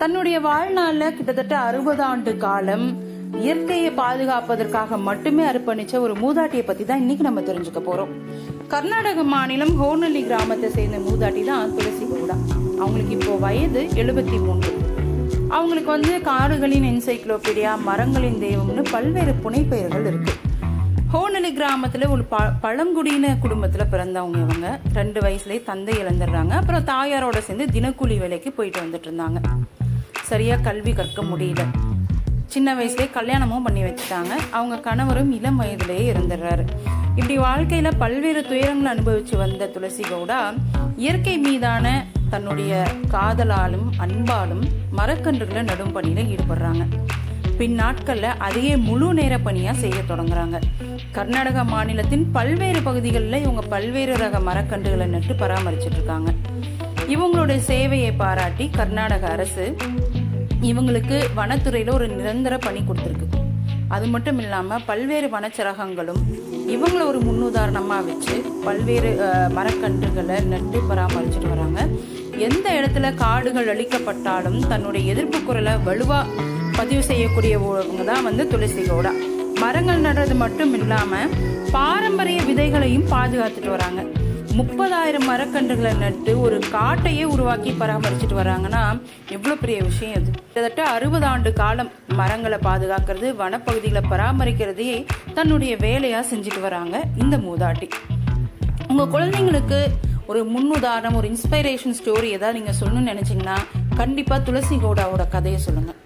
தன்னுடைய வாழ்நாள்ல கிட்டத்தட்ட அறுபது ஆண்டு காலம் இயற்கையை பாதுகாப்பதற்காக மட்டுமே அர்ப்பணிச்ச ஒரு மூதாட்டியை பத்தி தான் இன்னைக்கு நம்ம தெரிஞ்சுக்க போறோம். கர்நாடக மாநிலம் ஹோனல்லி கிராமத்தை சேர்ந்த மூதாட்டி தான் துளசி கவுடா அவங்களுக்கு இப்போ வயது எழுபத்தி மூன்று. அவங்களுக்கு வந்து காடுகளின் என்சைக்ளோபீடியா மரங்களின் தெய்வம்னு பல்வேறு புனைப்பெயர்கள் இருக்கு. ஹோனலி கிராமத்துல ஒரு ப பழங்குடியின குடும்பத்துல பிறந்தவங்க இவங்க. ரெண்டு வயசுலேயே தந்தை இழந்துடுறாங்க. அப்புறம் தாயாரோட சேர்ந்து தினக்கூலி வேலைக்கு போயிட்டு வந்துட்டு இருந்தாங்க. சரியாக கல்வி கற்க முடியல. சின்ன வயசுலேயே கல்யாணமும் பண்ணி வச்சுட்டாங்க. அவங்க கணவரும் இளம் வயதிலேயே இறந்துடுறாரு இப்படி வாழ்க்கையில் பல்வேறு துயரங்களை அனுபவித்து வந்த துளசி கவுடா இயற்கை மீதான தன்னுடைய காதலாலும் அன்பாலும் மரக்கன்றுகளை நடும் பணியில் ஈடுபடுறாங்க. பின் நாட்களில் அதையே முழு நேர பணியாக செய்ய தொடங்குறாங்க. கர்நாடக மாநிலத்தின் பல்வேறு பகுதிகளில் இவங்க பல்வேறு ரக மரக்கன்றுகளை நட்டு பராமரிச்சிட்ருக்காங்க இவங்களுடைய சேவையை பாராட்டி கர்நாடக அரசு இவங்களுக்கு வனத்துறையில் ஒரு நிரந்தர பணி கொடுத்துருக்கு. அது மட்டும் இல்லாமல் பல்வேறு வனச்சரகங்களும் இவங்கள ஒரு முன்னுதாரணமாக வச்சு பல்வேறு மரக்கன்றுகளை நட்டு பராமரிச்சுட்டு வராங்க. எந்த இடத்துல காடுகள் அழிக்கப்பட்டாலும் தன்னுடைய எதிர்ப்பு குரலை வலுவாக பதிவு செய்யக்கூடியவங்க தான் வந்து துளசி கவுடா. மரங்கள் நடுறது மட்டும் இல்லாமல் பாரம்பரிய விதைகளையும் பாதுகாத்துட்டு வராங்க. முப்பதாயிரம் மரக்கன்றுகளை நட்டு ஒரு காட்டையே உருவாக்கி பராமரிச்சுட்டு வராங்கன்னா எவ்வளோ பெரிய விஷயம் அது கிட்டத்தட்ட அறுபது ஆண்டு காலம் மரங்களை பாதுகாக்கிறது வனப்பகுதிகளை பராமரிக்கிறதையே தன்னுடைய வேலையாக செஞ்சுட்டு வராங்க இந்த மூதாட்டி. உங்கள் குழந்தைங்களுக்கு ஒரு முன்னுதாரணம் ஒரு இன்ஸ்பைரேஷன் ஸ்டோரி ஏதாவது நீங்கள் சொல்லணும்னு நினச்சிங்கன்னா கண்டிப்பாக துளசி கவுடாவோட கதையை சொல்லுங்கள்